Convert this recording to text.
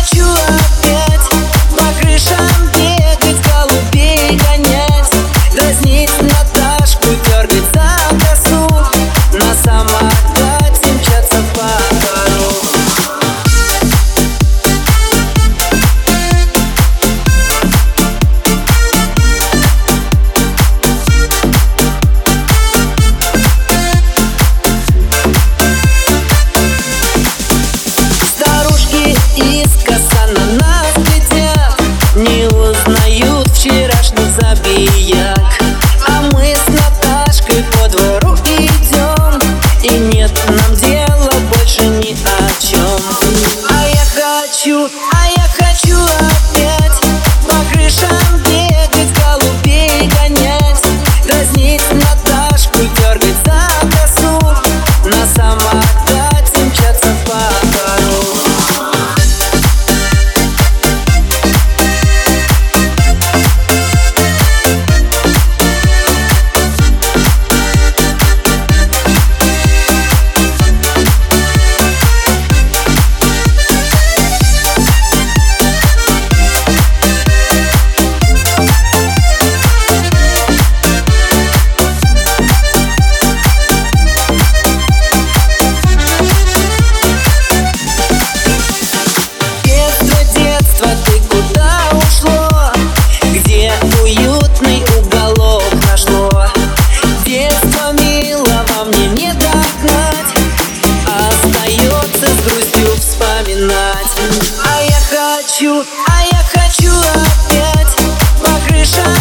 хочу опять по крышам бегать, голубей гонять, дразнить Не узнают вчерашний забияк А мы с Наташкой по двору идем И нет нам дела больше ни о чем. А я хочу, а я хочу опять По крышам бегать, голубей гонять Дразнить Наташку но мне не догнать. Остается с грустью вспоминать. А я хочу, а я хочу опять по крышам